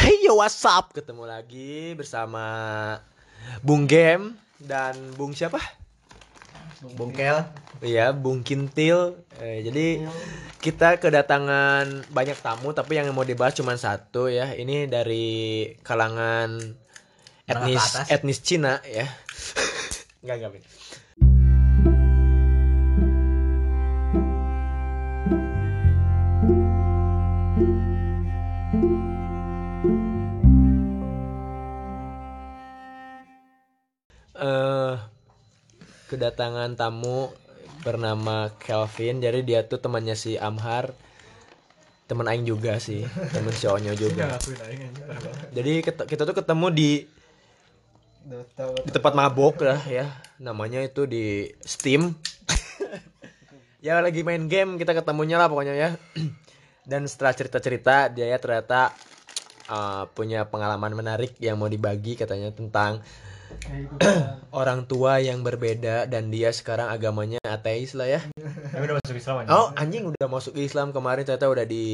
Hey yo what's up? Ketemu lagi bersama Bung Game Dan Bung siapa? Bung Kel. Iya Bung Kintil. Eh, Jadi kita kedatangan banyak tamu Tapi yang mau dibahas cuma satu ya. Ini dari kalangan etnis etnis Cina ya. Enggak enggak Eh kedatangan tamu bernama Kelvin. Jadi dia tuh temannya si Amhar. Teman Aing juga sih. Teman si Onyo juga. Jadi ket- kita tuh ketemu di di tempat mabok lah ya. Namanya itu di Steam. Ya lagi main game kita ketemunya lah pokoknya ya. Dan setelah cerita-cerita dia ya ternyata uh, punya pengalaman menarik yang mau dibagi katanya tentang orang tua yang berbeda dan dia sekarang agamanya ateis lah ya. Tapi udah masuk Islam aja. Oh anjing udah masuk Islam kemarin ternyata udah di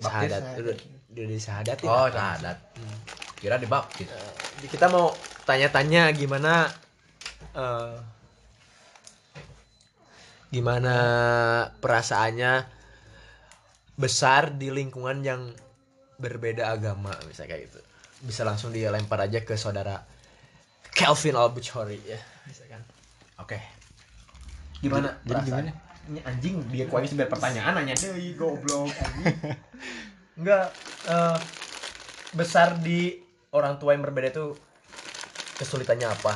Baptis, sahadat udah, udah di sahadatin. Oh, syahadat. Kira dibaptis. Jadi kita mau tanya-tanya gimana eh, gimana perasaannya besar di lingkungan yang berbeda agama misalnya kayak gitu. Bisa langsung dilempar aja ke saudara Kelvin Albuchori ya. Misalkan. Oke. Gimana? Jadi perasaan? gimana? Ini anjing dia kuaing sebenarnya pertanyaan nanya deui goblok anjing. Enggak eh, besar di orang tua yang berbeda itu kesulitannya apa?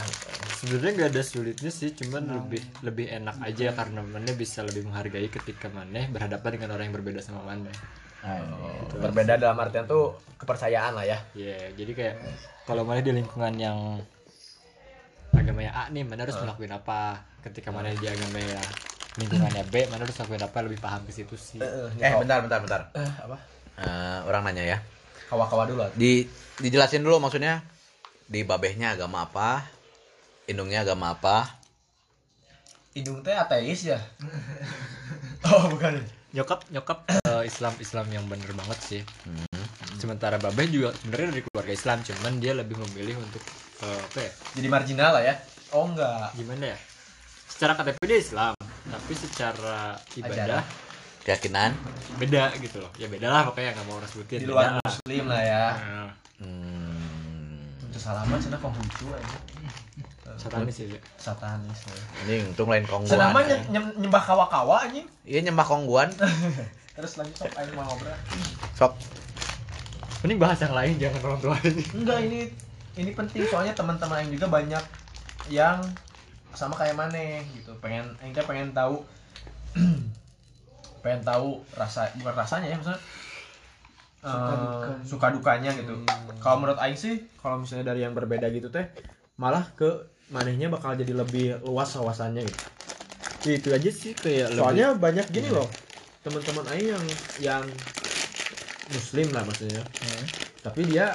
Sebenarnya nggak ada sulitnya sih, cuman lebih lebih enak aja karena mana bisa lebih menghargai ketika mana berhadapan dengan orang yang berbeda sama mana. Berbeda dalam artian tuh kepercayaan lah ya. Ya, jadi kayak kalau mana di lingkungan yang agamanya A nih, mana harus melakukan apa? Ketika mana di agamanya lingkungannya B, mana harus lakuin apa? Lebih paham ke situ sih. Eh, bentar, bentar, bentar. Eh, apa? Eh, orang nanya ya. Kawa-kawa dulu. Di dijelasin dulu maksudnya di babehnya agama apa? Indungnya agama apa? Indung teh ateis ya? oh, bukan. Nyokap nyokap eh, Islam Islam yang bener banget sih. Sementara Babeh juga sebenarnya dari keluarga Islam, cuman dia lebih memilih untuk eh, apa ya? Jadi marginal lah ya. Oh, enggak. gimana ya secara KTP dia Islam tapi secara ibadah Keyakinan? beda gitu loh ya beda lah pokoknya nggak mau orang sebutin Di luar lah. muslim lah ya. Nah, Hmm. Itu salaman sana Konghucu aja. satanis ya Satanis. ya. Ini untung lain kongguan. Senama nye- nye- nyembah kawa-kawa anjing. Iya nyembah kongguan. Terus lanjut sok aing mau ngobrol. Sok. mending bahas yang lain jangan orang tua ini Enggak ini ini penting soalnya teman-teman yang juga banyak yang sama kayak Mane gitu. Pengen aing pengen tahu pengen tahu rasa bukan rasanya ya maksudnya eh, suka dukanya gitu. Kalau menurut aing sih kalau misalnya dari yang berbeda gitu teh malah ke manehnya bakal jadi lebih luas wawasannya gitu. Ya, itu aja sih kayak lebih- Soalnya banyak gini loh teman-teman aing yang yang muslim lah maksudnya. Tapi dia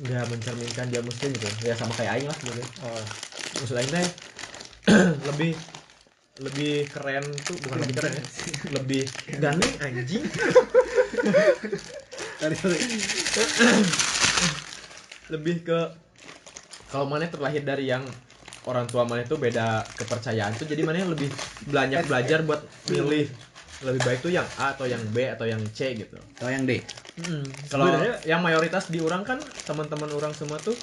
nggak mencerminkan dia muslim gitu. Ya sama kayak aing lah gitu. oh, Maksud aing teh lebih lebih keren tuh bukan lebih keren ya. Lebih ganteng anjing. Lebih ke kalau mana terlahir dari yang orang tua mana itu beda kepercayaan tuh jadi mana lebih banyak belajar buat milih lebih baik tuh yang A atau yang B atau yang C gitu. Atau yang D. Kalau yang mayoritas di orang kan teman-teman orang semua tuh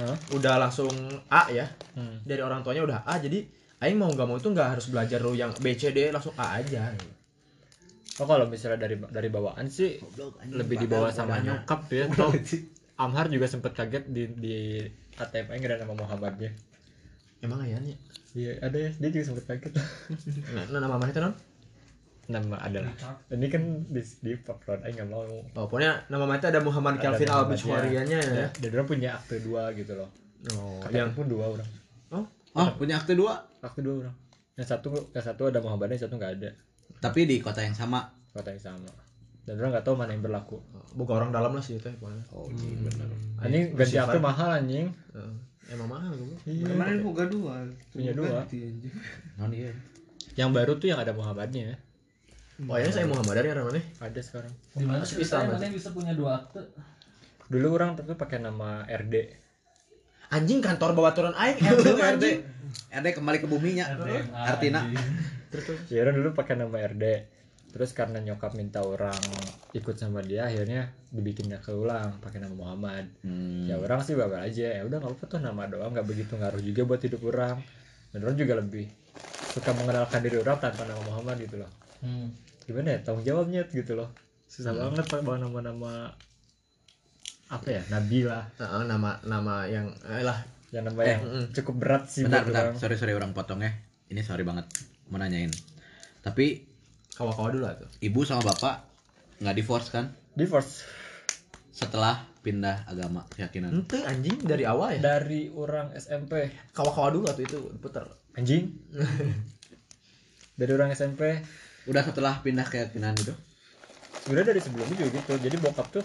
Hah? udah langsung A ya. Hmm. Dari orang tuanya udah A jadi aing mau nggak mau itu nggak harus belajar lu yang B C D langsung A aja. oh kalau misalnya dari dari bawaan sih lebih dibawa sama nyokap ya Toh, Amhar juga sempet kaget di di KTP nggak ada nama Muhammadnya Emang ayahnya. iya ada ya dia juga sempet kaget nah, nama mana itu non? Nama adalah ini kan di di upload aja nggak mau Oh, pokoknya nama itu ada Muhammad Kelvin Muhammadnya. Albuchwarianya ya. dan orang punya akte dua gitu loh Oh, yang yang pun dua orang oh, Oh, punya akte dua. akte dua orang yang satu yang satu ada Muhammadnya yang satu nggak ada Tapi di kota yang sama. kota yang sama dan orang nggak tahu mana yang berlaku bukan orang dalam lah sih itu ya pokoknya. Oh, iya benar. anjing ganti bersifat- akte mahal anjing Eh, emang mahal gue. iya Kemarin boga dua. Punya dua. Ganti, anjing. Non iya. yang baru tuh yang ada Muhammadnya Oh, ini saya Muhammad dari orang mana? ada sekarang. Di mana Islam, mana bisa punya dua akte? dulu orang tapi pakai nama RD anjing kantor bawaturan aing. RD RD RD RD kembali ke buminya. Artinya ya orang dulu pakai nama RD terus karena nyokap minta orang ikut sama dia akhirnya dibikin ke ulang pakai nama Muhammad. Hmm. ya orang sih babal aja. Ya udah nggak apa tuh nama doang nggak begitu ngaruh juga buat hidup orang. Dan orang juga lebih suka mengenalkan diri orang tanpa nama Muhammad gitu loh gimana ya tanggung jawabnya gitu loh. Susah banget pak bawa nama-nama apa ya Nabila Heeh, nama nama yang eh lah. Yang nama yang mm. cukup berat sih bentar bentar. orang. sorry sorry orang potong ya. Ini sorry banget mau nanyain. Tapi kawa-kawa dulu tuh. ibu sama bapak nggak divorce kan? Divorce. Setelah pindah agama keyakinan. Ente anjing dari awal ya? Dari orang SMP kawa-kawa dulu tuh itu puter. Anjing. Dari orang SMP udah setelah pindah keyakinan itu? Sebenarnya dari sebelumnya juga gitu. Jadi bokap tuh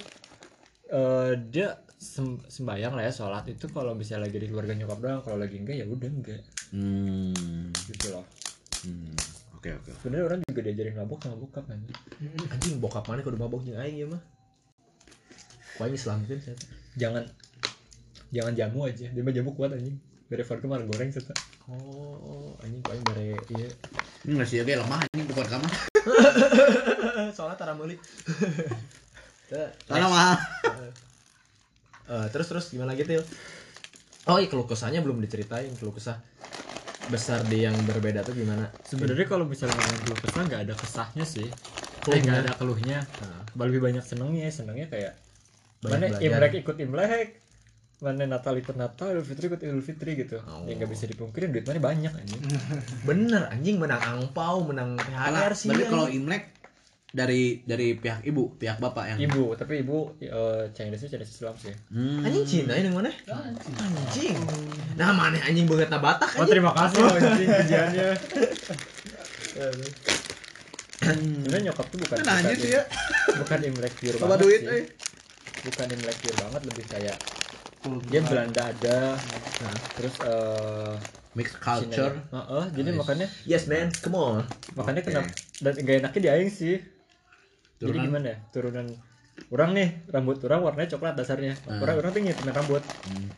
eh, dia sem- sembayang lah ya sholat. Itu kalau bisa lagi di keluarga nyokap doang kalau lagi enggak ya udah enggak. Hmm. Gitu loh. Hmm. oke oke. Sebenarnya orang juga diajarin mabuk sama bokap kan? Anjing bokap mana kudu mabok jeung aing ya mah? Ku aing Islam kan saya jangan jangan jamu aja. Dia mah jamu kuat anjing. Dari malah goreng serta oh. Anjing ku aing bare ieu ini nggak sih lemah ini bukan kamar. Soalnya tara meuli karena mah Eh, terus terus gimana gitu oh iya keluh kesahnya belum diceritain keluh kesah besar di yang berbeda tuh gimana? Sebenarnya kalau misalnya ngomong keluh kesah nggak ada kesahnya sih. Eh Keluhnya. nggak ada keluhnya. Nah, lebih banyak senengnya senengnya kayak Banyak mana belajar. Imlek ikut Imlek mana Natal ikut Natal Idul Fitri ikut Idul Fitri gitu Oh. ya nggak bisa dipungkirin duit mana banyak anjing bener anjing menang angpau menang THR sih berarti anjing. kalau imlek dari dari pihak ibu pihak bapak yang ibu tapi ibu eh, Chinese Chinese Islam sih Hmm. anjing Cina ini mana anjing nah mana anjing banget na Batak oh anjing terima kasih loh anjing pujiannya sebenarnya nyokap tuh bukan Nanya bukan, ya bukan Imlek pure Coba banget duit sih. eh. bukan Imlek pure banget lebih kayak dia Belanda ada Nah. terus eh mix culture. Cina- Heeh, jadi Nice. makanya yes man come on. Makanya Oke. kenapa dan gak enaknya di aing sih. Jadi Turunan. gimana ya? Turunan orang nih rambut orang warnanya coklat dasarnya. Hmm. orang orang tuh nyetimin rambut. Hmm.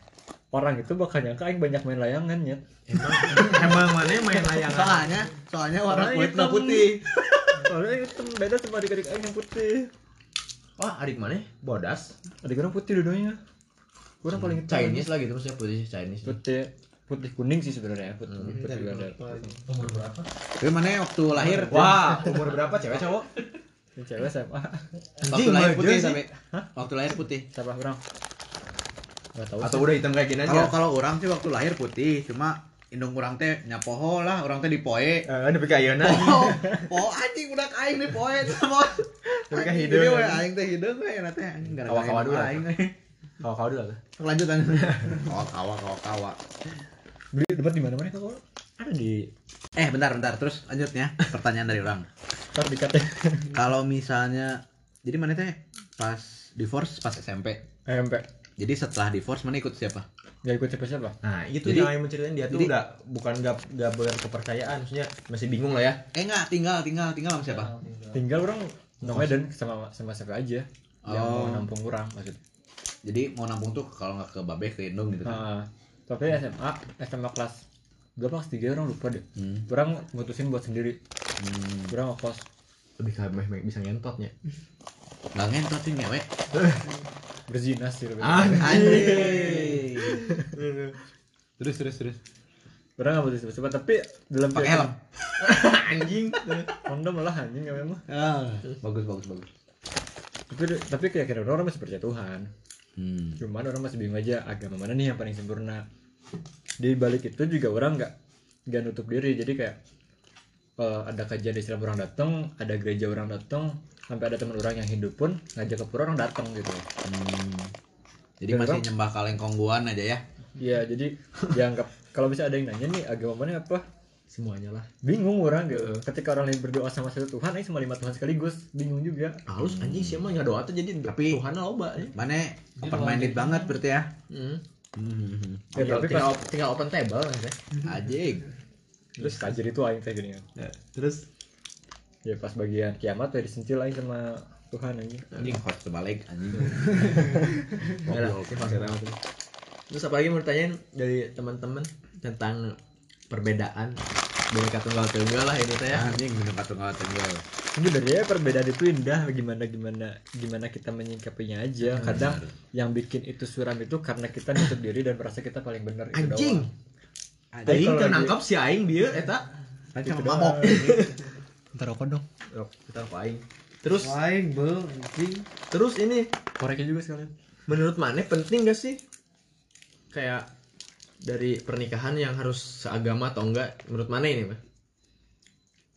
orang itu bakal nyangka aing banyak main layangan ya emang emang mana main layangan? Soalnya soalnya warna Warnanya kulit hitam. putih. Soalnya itu beda sama adik-adik aing yang putih. Wah adik mana? Bodas. Adik orang putih dua-duanya orang paling hitam Chinese lah gitu maksudnya putih Chinese. Putih putih kuning sih sebenarnya putih, Hmm. putih Belanda umur berapa? Tapi mana waktu lahir? Wah umur berapa cewek cowok? Cewek SMA waktu lahir putih tapi waktu lahir putih. Siapa orang nggak tahu atau sih. udah hitam kayak gini kalau aja. Kalau orang sih waktu lahir putih cuma indung orang teh nyapoho lah orang teh dipoe eh tapi kayak ayeuna. Oh, oh anjing udah aing nih poe. Sama. Tapi kan Anjing, hidung, jadi we aing teh hidung we na teh anjing gara-gara Kawa-kawa dulu. lah. aing kalau kau dulu lah Lanjut lanjut. Kawa kawa kawa kawa. beli debat di mana mana kok ada di Eh bentar bentar terus lanjutnya pertanyaan dari orang. ntar Kalau misalnya jadi mana teh pas divorce pas SMP. SMP Jadi setelah divorce mana ikut siapa? nggak ikut siapa siapa nah itu Jadi- yang yang menceritain dia tuh jadi- udah bukan gak gak berkepercayaan maksudnya masih bingung lah ya Eh enggak, tinggal tinggal tinggal sama siapa? tinggal orang nomor dan sama sama siapa aja yang Oh. mau nampung orang maksud Jadi mau nampung tuh kalau nggak ke Babe ke Indung gitu kan. nah, tapi SMA SMA kelas berapa kelas tiga orang lupa deh Hmm. orang mutusin buat sendiri Hmm. orang ngekos lebih ke meh meh bisa ngentotnya Nggak ngentot sih ngewe. berzina sih lebih Anjing. terus terus terus. orang nggak mutusin cepat tapi dalam Pakai helm. anjing kondom lah anjing ya memang Ah, bagus bagus bagus. tapi tapi keyakinan orang, orang masih percaya Tuhan Hmm. cuman orang masih bingung aja agama mana nih yang paling sempurna di balik itu juga orang nggak nggak nutup diri jadi kayak eh, ada kajian Islam orang datang ada gereja orang datang sampai ada teman orang yang hidup pun ngajak ke pura orang datang gitu Hmm. Jadi Dan masih orang- nyembah kaleng kongguan aja ya. Iya jadi dianggap kalau bisa ada yang nanya nih agama mana apa semuanya lah bingung orang gitu ketika orang lain berdoa sama satu Tuhan ini sama lima Tuhan sekaligus bingung juga halus anjing sih mah nggak doa tuh jadi Tapi- Tuhan loba ya Mana open minded banget berarti ya. hmm. Hmm. Ya, tinggal, tapi tinggal, tinggal open table ya teh. Anjing. terus kajir itu aing teh gini kan terus ya pas bagian kiamat ya disentil aing sama Tuhan anjing anjing host terbalik anjing. Terus apa lagi mau ditanyain dari teman-teman tentang perbedaan Bineka Tunggal Tunggal lah ini teh ya. anjing minum tunggal tunggal sebenarnya perbedaan itu indah gimana gimana gimana kita menyikapinya aja kadang yang bikin itu suram itu karena kita nutup diri dan merasa kita paling benar itu Anjing. Aing lagi- nangkap si aing dia eta. kan doang. mabok ntar rokok dong Yuk, kita apa aing. Terus Lain bel anjing. terus ini koreknya juga sekalian menurut Mane penting gak sih kayak dari pernikahan yang harus seagama atau enggak menurut Mane ini mah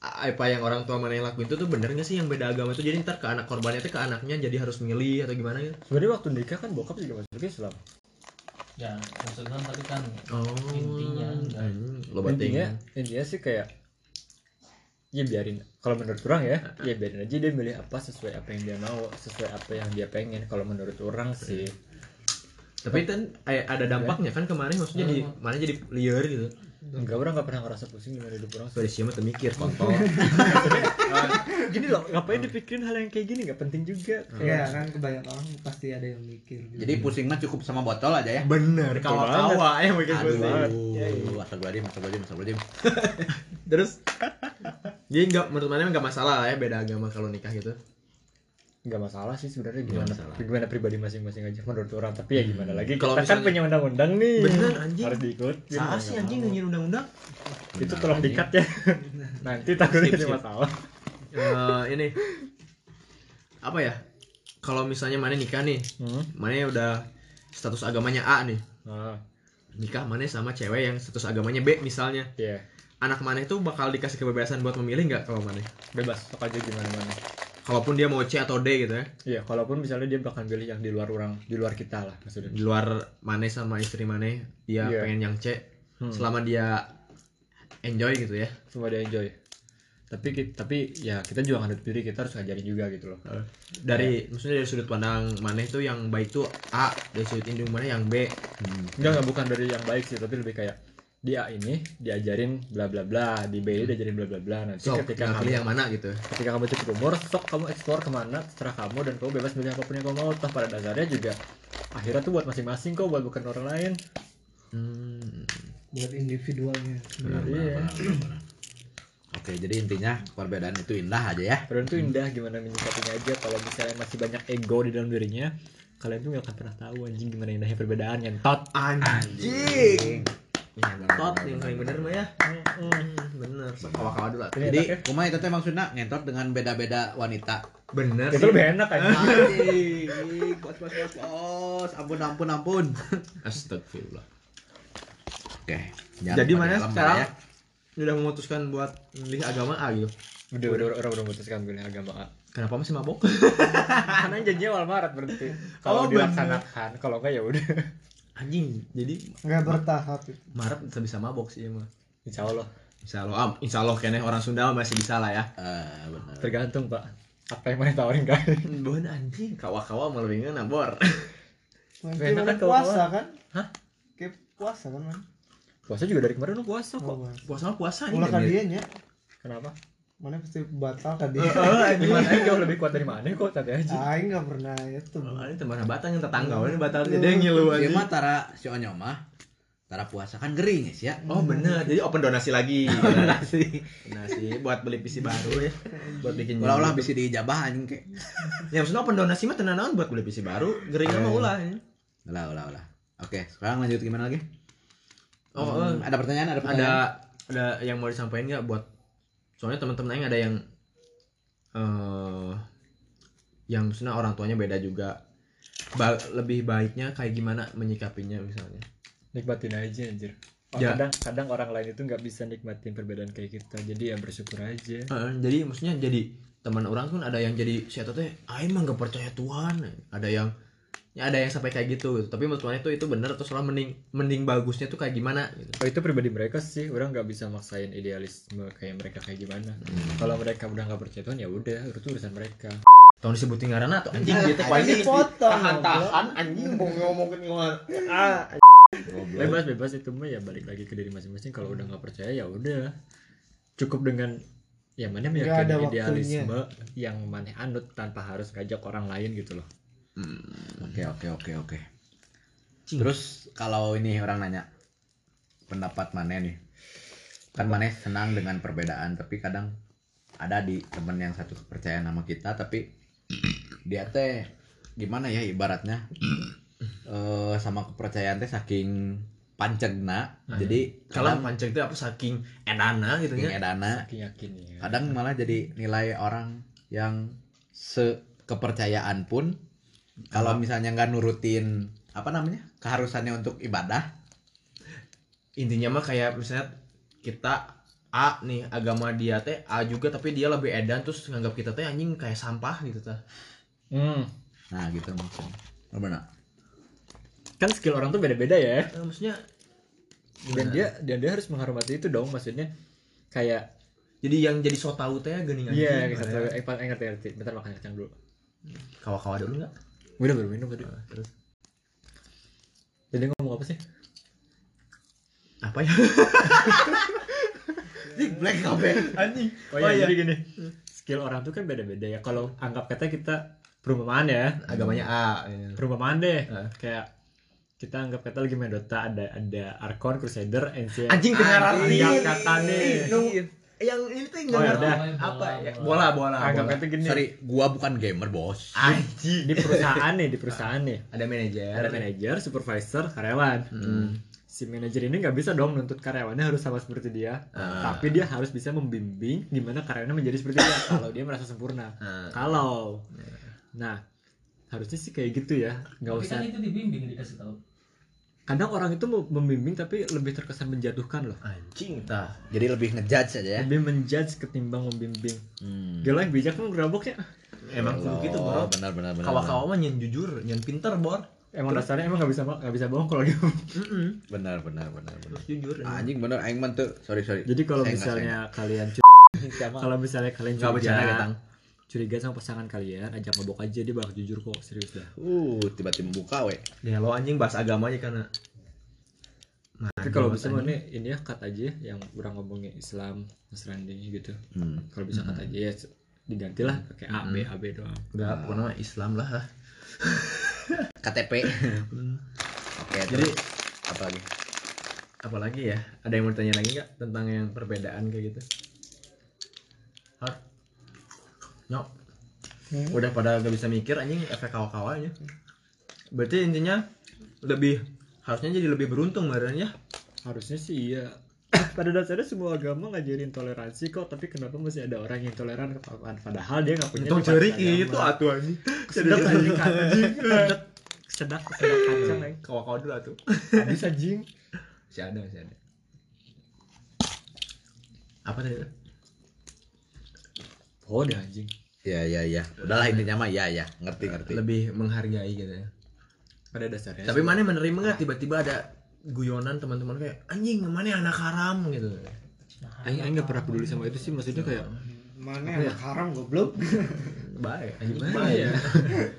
A- apa yang orang tua Mane lakuin itu tuh bener gak sih yang beda agama itu jadi ntar ke anak korbannya itu ke anaknya jadi harus milih atau gimana gitu? Sebenarnya waktu nikah kan bokap juga masuk Islam. Ya maksudnya tapi kan oh Intinya lo intinya intinya sih kayak ya biarin. Kalau menurut orang ya ya biarin aja dia milih apa sesuai apa yang dia mau sesuai apa yang dia pengen. Kalau menurut orang sih tapi kan ada dampaknya kan kemarin maksudnya jadi mana jadi liar gitu. Enggak orang nggak pernah ngerasa pusing dengan hidup orang. Pada siapa tuh mikir kontol. Gini loh ngapain dipikirin hal yang kayak gini? Nggak penting juga. Ya kan kebanyakan orang pasti ada yang mikir. gitu. jadi pusing mah cukup sama botol aja ya? Bener kawa-kawa yang bikin pusing. aduh astagfirullahaladzim astagfirullahaladzim astagfirullahaladzim terus? Jadi nggak menurut mana nggak masalah lah ya beda agama kalau nikah gitu nggak masalah sih sebenarnya gimana masalah. gimana pribadi masing-masing aja menurut orang. Tapi ya gimana lagi Kalau kita kan misalnya- punya undang-undang nih. Bener, anjing. harus diikutin Salah sih anjing nyanyiin undang-undang? Itu tolong dikat ya. Nanti takutnya skip. masalah. Eh, ini. Apa ya? Kalau misalnya mana nikah nih hmm? mana udah status agamanya A nih. Nah nikah mana sama cewek yang status agamanya B misalnya. Ya anak mana itu bakal dikasih kebebasan buat memilih nggak kalau mana bebas sok aja gimana mana kalaupun dia mau C atau D gitu ya Iya, kalaupun misalnya dia bakal pilih yang di luar orang, di luar kita lah maksudnya. di luar mana sama istri mana dia Iya. pengen yang C Hmm. selama dia enjoy gitu ya Semua dia enjoy. Tapi tapi ya kita juga ngadut diri, kita harus ngajarin juga gitu loh. dari maksudnya dari sudut pandang mana itu yang baik tuh A dari sudut indung mana yang B Enggak enggak bukan dari yang baik sih, tapi lebih kayak dia ini diajarin bla bla bla, di B ini diajarin bla bla bla. Nanti so ketika kamu, yang mana gitu ketika kamu cukup umur, sok kamu explore ke mana, terserah kamu dan kamu bebas milih apa pun yang kamu mau. Toh pada dasarnya juga akhirnya tuh buat masing-masing kok, buat bukan orang lain. hmm. buat individualnya. Iya. oke jadi intinya perbedaan itu indah aja ya Kalian tuh indah gimana menyikapinya aja kalau misalnya masih banyak ego di dalam dirinya kalian tuh gak akan pernah tahu anjing gimana indahnya perbedaan ngentot anjing tot yang paling bener mah ya. Bener kawa-kawa dulu jadi ya? kumaha itu teh maksudnya ngentot dengan beda-beda wanita. Bener itu lebih enak anjing. Bos bos bos bos. Ampun ampun ampun. Astagfirullah. Oke jadi mana sekarang ya. udah memutuskan buat milih agama A gitu? Udah udah orang udah memutuskan pilih agama A. Kenapa masih mabok? Karena janjinya awal Maret berarti. Oh, kalau bener. dilaksanakan. Kalau enggak ya udah anjing jadi Enggak bertahap itu. Maret bisa bisa mabok sih emang insya Allah Insya Allah, ah, insya Allah kayaknya orang Sunda masih bisa lah ya. Eh, benar tergantung pak apa yang mau tawarin kalian Bon anjing, kawa-kawa melebihnya nabor. Kayak enak kan puasa kan? Hah? Kayak puasa kan, Man? puasa juga dari kemarin lu puasa kok Oh, Puasa mah puasa Ulah kan dia nya. kenapa Mana pasti batal kan dia. Gimana aja jauh lebih kuat dari mana kok tapi aja Aing enggak pernah itu. Oh, ini teman batang yang tetangga, ini batal jadi yang ngilu Dia anjing. mah tara si Onyo mah tara puasa kan gering ya sih ya. Oh bener, jadi open donasi lagi. donasi. donasi buat beli PC baru ya. Buat bikin Ulah-ulah YouTube. bisa diijabah anjing ke. Ya maksudnya open donasi mah tenan naon buat beli PC baru, geringnya mah ulah. ya. Ulah ulah ulah. Oke, sekarang lanjut gimana lagi? Oh, Hmm, eh, ada pertanyaan, ada ada pertanyaan. ada yang mau disampaikan nggak buat soalnya teman-teman aing ada yang eh yang maksudnya orang tuanya beda juga. Ba- lebih baiknya kayak gimana menyikapinya misalnya. Nikmatin aja anjir. Oh, Ya. kadang kadang orang lain itu nggak bisa nikmatin perbedaan kayak kita jadi ya bersyukur aja. Eh, jadi maksudnya jadi teman orang kan ada yang jadi saya teh aing mah gak percaya Tuhan. Ada yang ya ada yang sampai kayak gitu, gitu. tapi menurut itu itu benar atau salah mending mending bagusnya tuh kayak gimana gitu. Oh, itu pribadi mereka sih. Orang nggak bisa maksain idealisme kayak mereka kayak gimana. Kalau mereka udah nggak percaya Tuhan ya udah itu urusan mereka. Tahun disebutin ngaranna tuh anjing? Gitu Anjing dipotong, tahan-tahan anjing mau ngomongin ngomong ah bebas bebas. Itu mah ya balik lagi ke diri masing-masing. Kalau udah nggak percaya ya udah. Cukup dengan ya mana meyakini idealisme yang mana anut tanpa harus ngajak orang lain gitu loh Oke oke oke oke. Terus kalau ini orang nanya pendapat mana nih? Kan mana senang dengan perbedaan tapi kadang ada di temen yang satu kepercayaan sama kita tapi dia teh gimana ya ibaratnya? Eh sama kepercayaan teh saking pancegna jadi kalau pancing itu apa saking enana gitu saking ya? edana yakin yakin ya kadang malah jadi nilai orang yang sekepercayaan pun kalau misalnya nggak nurutin apa namanya keharusannya untuk ibadah? Intinya mah kayak misalnya kita A nih agama dia teh A juga tapi dia lebih edan terus nganggap kita teh anjing kayak sampah gitu tah hmm. nah gitu maksudnya. Benar. Kan skill orang tuh beda-beda ya. Eh, maksudnya dan gimana? dia dan dia harus menghormati itu dong maksudnya. Kayak jadi yang jadi so tau teh gini anjing iya gitu. Eh, eh, ngerti ngerti. Bentar makan kacang dulu. Kawa-kawa dulu nggak udah baru minum tadi. Terus? Jadi ngomong apa sih? Apa ya? Black kabeh anjing. Oh, iya, jadi gini. Skill orang tuh kan beda-beda ya. Kalau anggap kata kita perumpamaan ya agamanya A ya. perumpamaan deh. Ah. kayak kita anggap kata lagi main Dota ada ada Archon Crusader NC anjing dengar anggap kata nih yang ini tuh Oh, ya udah. apa ya? Bola bola anggap bola. gini. Sorry gua bukan gamer bos. Anjing. Di perusahaan nih di perusahaan nih. Ada manajer. Ada manajer supervisor karyawan. Hmm. si manajer ini nggak bisa dong nuntut karyawannya harus sama seperti dia. Ah. tapi dia harus bisa membimbing gimana karyawannya menjadi seperti dia. Kalau dia merasa sempurna. Ah. kalau. Nah harusnya sih kayak gitu ya. Nggak Tapi usah kan itu dibimbing dikasih tahu. Kadang orang itu mau membimbing tapi lebih terkesan menjatuhkan loh. Anjing tah. Jadi lebih ngejudge aja ya. Lebih menjudge ketimbang membimbing. Hmm. gila yang bijak kan geraboknya emang kudu gitu bro. benar benar benar kawa-kawa mah nyen jujur nyen pinter bor. Emang dasarnya emang nggak bisa nggak bisa bohong kalau gitu. Benar benar benar benar. Terus jujur anjing bener aing mah tuh sorry sorry. Jadi kalau misalnya kalian kalau misalnya kalian curiga curiga sama pasangan kalian ajak ngobok aja dia bakal jujur kok serius dah. Uh tiba-tiba buka we. Ya lo anjing bahas agama aja karena tapi kalau bisa mah nih ini ya cut aja yang orang ngomongin Islam Nasrani gitu. Hmm. kalau bisa cut aja ya digantilah pakai A B A B doang. Udah pokoknya mah Islam lah. Lah KTP oke jadi jadi apa lagi? Apalagi ya? Ada yang mau tanya lagi nggak tentang yang perbedaan kayak gitu? Har nyok. Udah pada gak bisa mikir anjing efek kawa-kawanya berarti intinya lebih harusnya jadi lebih beruntung badannya harusnya sih iya. Pada dasarnya semua agama ngajarin toleransi kok tapi kenapa masih ada orang yang toleran? Padahal dia nggak punya Untung agama. itu atuh anjing. Sedap anjing. Anjing sedap sedap sedap kacang anjing. Kawa-kawa dulu atuh. Habis anjing. Masih ada masih ada. Apa tadi? Oh dah anjing. Ya ya ya udahlah intinya mah ya ya ngerti ngerti. Lebih menghargai gitu ya. Pada dasarnya tapi mana menerima nggak? Tiba-tiba ada guyonan teman-teman kayak anjing mana anak haram? gitu. Aing Aing nggak pernah peduli sama itu sih. Maksudnya kayak Mana anak haram goblok. baik anjing. Baik. Ya?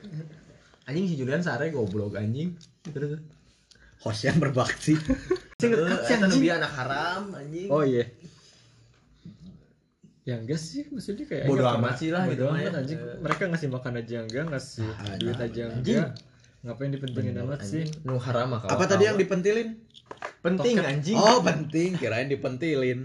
anjing si Julian sare goblok anjing. Terus? Host yang berbakti. Bieu anak haram anjing. Oh iya ya enggak sih maksudnya kayak Bodo enggak amat. sih lah gitu amat, ya. anjing. Mereka ngasih makan aja enggak ngasih Ah, duit nah, aja anjing. enggak. Ngapain dipentingin amat sih? nu haram apa tadi yang dipentilin? Penting Toket. anjing. Oh penting. Kirain dipentilin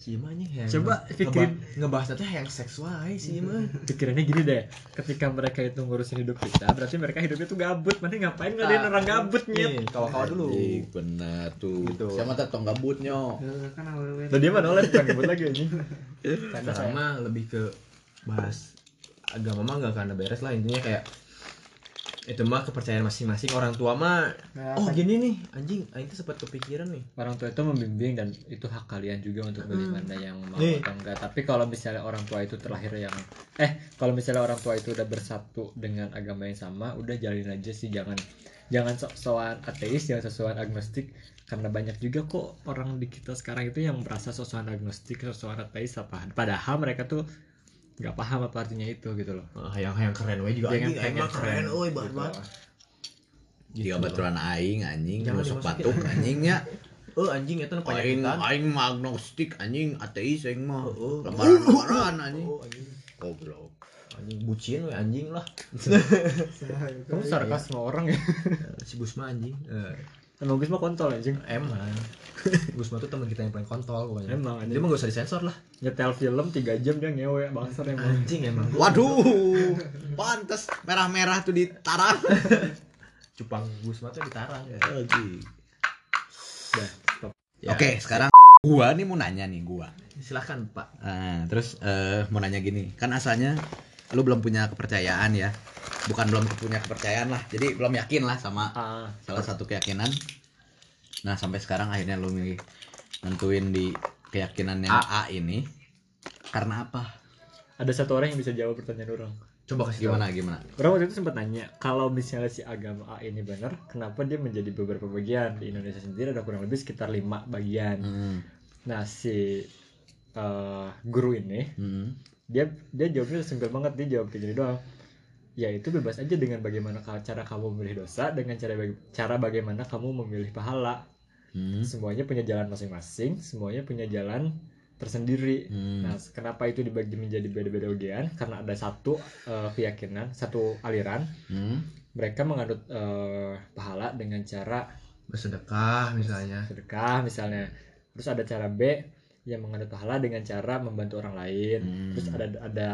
si mah anjing yang Coba ngeba- pikirin. ngebahas teh yang seksual aja sih mah pikirannya gini deh ketika mereka itu ngurusin hidup kita berarti mereka hidupnya tuh gabut mana ngapain ngadain orang gabut nyet nih kawa-kawa dulu Anjing, bener tuh Gitu. siapa tuh tong gabutnya Eh, Kan awewe. Lah dia mah nolak bukan gabut lagi anjing sama lebih ke bahas agama mah gak karena beres lah intinya kayak itu mah kepercayaan masing-masing. Orang tua mah Nah, oh gini nih anjing. Aing tuh sempat kepikiran nih. Orang tua itu membimbing dan itu hak kalian juga untuk milih mana yang mau Nih. atau enggak. Tapi kalau misalnya orang tua itu terlahir yang eh kalau misalnya orang tua itu udah bersatu dengan agama yang sama udah jalin aja sih jangan jangan sok-sokan ateis jangan sok-sokan agnostik. Karena banyak juga kok orang di kita sekarang itu yang merasa sok-sokan agnostik sok-sokan ateis apa padahal mereka tuh nggak paham apa artinya itu gitu loh. Ah, yang yang keren we juga Yang anjing aing pengen mah keren. keren. euy banget. Banget Tiga baturan aing anjing nusuk batuk anjingnya oh anjing itu aing penyakitan aing mah agnostik anjing ateis aing mah. Oh, oh. lembaran-lembaran anjing goblok anjing bucin we anjing lah kamu sarkas sama orang ya si Gusma anjing Eh, emang gue mah kontol anjing. Emang. Gusma tuh teman kita yang paling kontol pokoknya. Emang, anjing. dia mah gak usah disensor lah. Nyetel film 3 jam dia ngewe bangsat emang. Anjing emang. Waduh. Pantes merah-merah tuh ditarang. Cupang Gusma tuh ditarang. Ya. Anjing. Stop. Ya, oke sekarang gua nih mau nanya nih gua. Silahkan pak. Nah, terus eh, mau nanya gini, kan asalnya lu belum punya kepercayaan ya, bukan belum punya kepercayaan lah, jadi belum yakin lah sama ah. salah satu keyakinan. Nah sampai sekarang akhirnya lu milih nentuin di keyakinan yang A, ini, karena apa? ada satu orang yang bisa jawab pertanyaan orang. Coba kasih Gimana gimana? orang waktu itu sempat nanya kalau misalnya si agama A ini benar kenapa dia menjadi beberapa bagian? Di Indonesia sendiri ada kurang lebih sekitar lima bagian. Hmm, nah si eh, guru ini hmm, dia dia jawabnya simpel banget dia jawab kayak gini doang. Ya itu bebas aja dengan bagaimana cara kamu memilih dosa dengan cara baga- cara bagaimana kamu memilih pahala. Hmm, semuanya punya jalan masing-masing semuanya punya jalan tersendiri. Hmm. nah kenapa itu dibagi menjadi beda-beda bagian karena ada satu eh, keyakinan satu aliran. Hmm. mereka menganut eh, pahala dengan cara bersedekah misalnya. Sedekah misalnya. Terus ada cara B yang menganut pahala dengan cara membantu orang lain Hmm. terus ada ada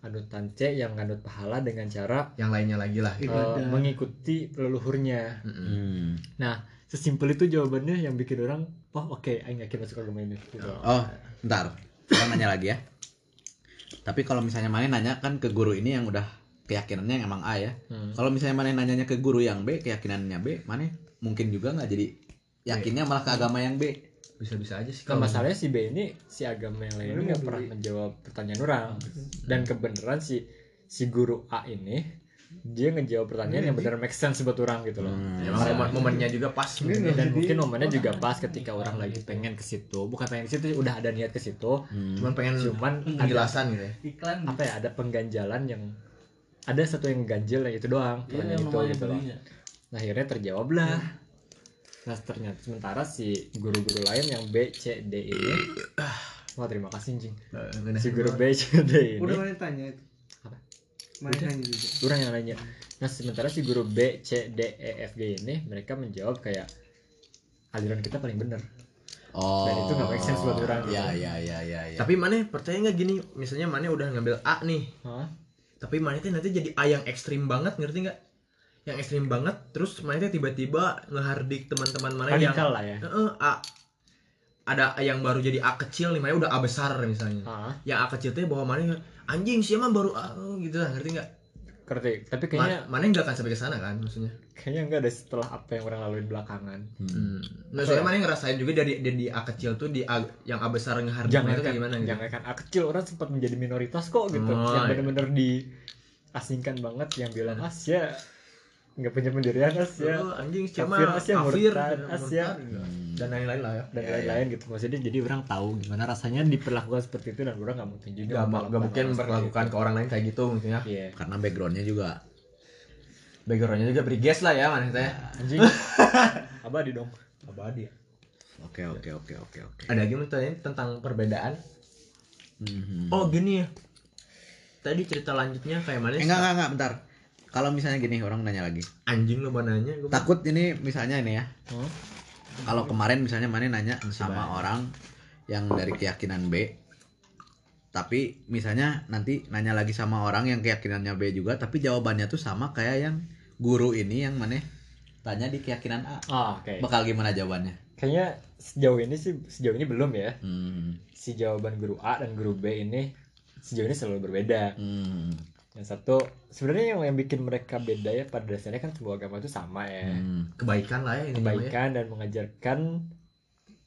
anutan C yang menganut pahala dengan cara yang lainnya lagi lah Ibadah. mengikuti leluhurnya. Hmm. nah sesimpel itu jawabannya yang bikin orang oh oke aing yakin masuk agama ini gitu. Oh, ntar, kita nanya lagi ya. Tapi kalau misalnya mana nanya kan ke guru ini yang udah keyakinannya yang emang A ya. Hmm. Kalau misalnya mana nanyanya ke guru yang B, keyakinannya B, mana mungkin juga nggak jadi yakinnya malah ke agama yang B. bisa-bisa aja sih Nah, masalahnya si B ini si agama yang lain ini nggak pernah menjawab pertanyaan orang. Dan kebenaran si si guru A ini dia ngejawab pertanyaan yang benar make sense buat orang gitu loh. Hmm. emang momen- momennya juga pas Ini dan mungkin momennya juga pas ketika orang lagi pengen ke situ. Bukan pengen ke situ udah ada niat ke situ. Hmm. cuman pengen cuman ada penjelasan gitu ya. Iklan apa ya ada pengganjalan yang ada satu yang ganjil yang itu doang. Pertanyaan yang itu gitu loh. nah akhirnya terjawab lah nah ternyata sementara si guru-guru lain yang B C D ini wah terima kasih anjing si guru B C D ini Udah mana tanya itu? Apa? Mana tanya juga. orang yang nanya nah sementara si guru B C D E F G ini mereka menjawab kayak aliran kita paling bener Oh. Dan itu nggak make sense buat orang gitu. Ya, ya, ya, ya, ya. tapi mana percaya nggak gini misalnya mana udah ngambil A nih Hah? tapi mana tuh nanti jadi A yang ekstrim banget ngerti nggak yang ekstrim banget terus tuh tiba-tiba ngehardik teman-teman mana yang lah ya. Heeh, A. Ada yang baru jadi A kecil nih mana udah A besar misalnya. Hah? yang A kecil tuh bahwa mana anjing sih emang baru A. Gitu lah ngerti nggak? Ngerti tapi Ma- kayaknya mana nggak akan sampai ke sana kan maksudnya? Kayaknya enggak ada setelah apa yang orang laluin belakangan. Hmm. Nah, soalnya mana ngerasain juga dari dari di A kecil tuh di A, yang A besar ngehardik jangan itu kan gimana gitu. jangan kan. A kecil orang sempat menjadi minoritas kok gitu. Oh, yang iya. bener-bener diasingkan banget yang bilang Asia nggak punya pendirian Asia Oh, anjing Kafir siapa Asia, kafir. murtad dan Asia. murtad, dan lain-lain lah ya dan lain-lain gitu. Maksudnya jadi orang tahu gimana rasanya diperlakukan seperti itu dan orang nggak mungkin juga Gak, melakukan gak mungkin memperlakukan ke orang lain kayak gitu maksudnya. Iya. Karena backgroundnya juga. backgroundnya juga briges lah ya mana teh anjing. Abadi dong. Abadi. Oke, oke, oke, oke, oke. ada lagi mau tanya tentang perbedaan? Mhm. oh gini ya. Tadi cerita lanjutnya kayak mana Eh, enggak, enggak, enggak, bentar. Kalau misalnya gini, orang nanya lagi. anjing lo nanya gua Takut ini misalnya ini ya. Hmm? Kalau kemarin misalnya mana nanya sama orang yang dari keyakinan B, tapi misalnya nanti nanya lagi sama orang yang keyakinannya B juga, tapi jawabannya tuh sama kayak yang guru ini yang mana tanya di keyakinan A. oh, oke Bakal gimana jawabannya? kayaknya sejauh ini sih sejauh ini belum ya Hmm. si jawaban guru A dan guru B ini sejauh ini selalu berbeda Hmm. Yang satu sebenarnya yang yang bikin mereka beda ya pada dasarnya kan sebuah agama itu sama ya Hmm. kebaikan lah ya namanya. kebaikan dan mengajarkan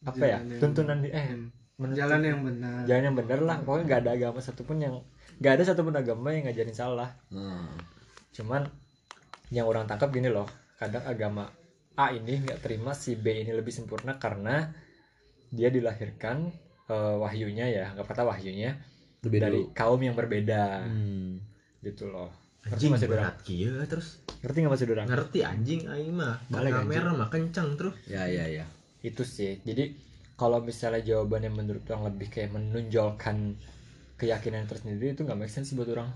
apa ya Jalan yang- tuntunan di eh Hmm. menurut- Jalan yang benar. jalan yang bener lah pokoknya nggak ada agama satupun yang nggak ada satupun agama yang ngajarin salah Hmm. cuman yang orang tangkap gini loh kadang agama A ini nggak terima si B ini lebih sempurna karena dia dilahirkan eh, wahyunya ya nggak kata wahyunya Lebih dari dulu. kaum yang berbeda Hmm. Gitu loh. Ngerti anjing masih berat. Kieu terus? Ngerti nggak masih dorang ngerti anjing aing mah. Balik, merah mah kencang terus. Ya, ya, ya. itu sih. Jadi kalau misalnya jawabannya menurut orang lebih kayak menonjolkan keyakinan tersendiri itu nggak make sense buat orang.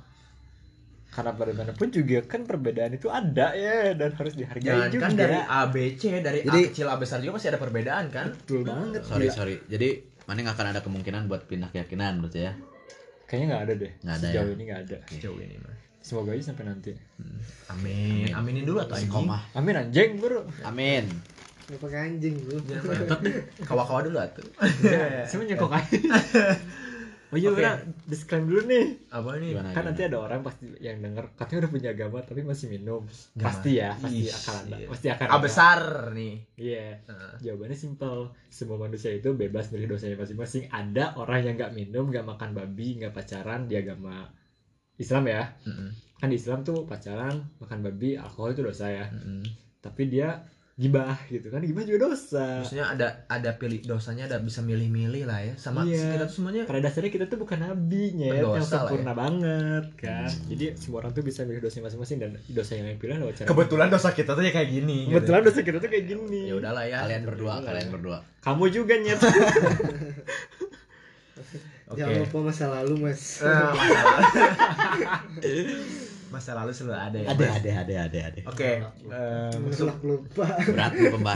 Karena bagaimanapun juga kan perbedaan itu ada ya. Dan harus dihargai Jangan juga. kan dari A B C dari Jadi- A kecil A besar juga pasti ada perbedaan kan? betul banget sorry gila. sorry. Jadi mana nggak akan ada kemungkinan buat pindah keyakinan menurut saya kayaknya nggak ada deh Nggak ada sejauh ya? ini nggak ada Sejauh ini mah. semoga aja sampai nanti Amin. Aminin dulu atau anjing. Amin anjing bro amin Nggak pakai anjing bro. Jangan mentot deh. Kawa-kawa dulu atuh. saya nyekok aja oh iya orang disclaim dulu nih Apa nih? Gimana, kan gimana? nanti ada orang pasti yang denger katanya udah punya agama tapi masih minum Gimana? pasti ya pasti Ih, akan ada iya. pasti akan A ada. besar nih. iya Heeh. jawabannya simpel semua manusia itu bebas dari dosanya masing-masing ada orang yang nggak minum nggak makan babi nggak pacaran di agama Islam ya Heeh. kan di Islam tuh pacaran makan babi alkohol itu dosa ya Heeh. tapi dia gibah gitu kan gibah juga dosa Maksudnya ada ada pilih dosanya ada bisa milih-milih lah ya sama Iya. kita tuh semuanya pada dasarnya kita tuh bukan nabi Berdosa yang sempurna ya. banget kan jadi semua orang tuh bisa milih dosanya masing-masing dan dosa yang pilih lewat cara kebetulan dosa kita tuh ya kayak gini. kebetulan dosa kita tuh kayak gini Ya udahlah ya. kalian berdua kalian berdua kamu juga nyet Oke. Jangan lupa masa lalu mas. Masa lalu. selalu ada ya. ada ada ada ada ada Oke. em, Mutlak lupa. berat pembahasan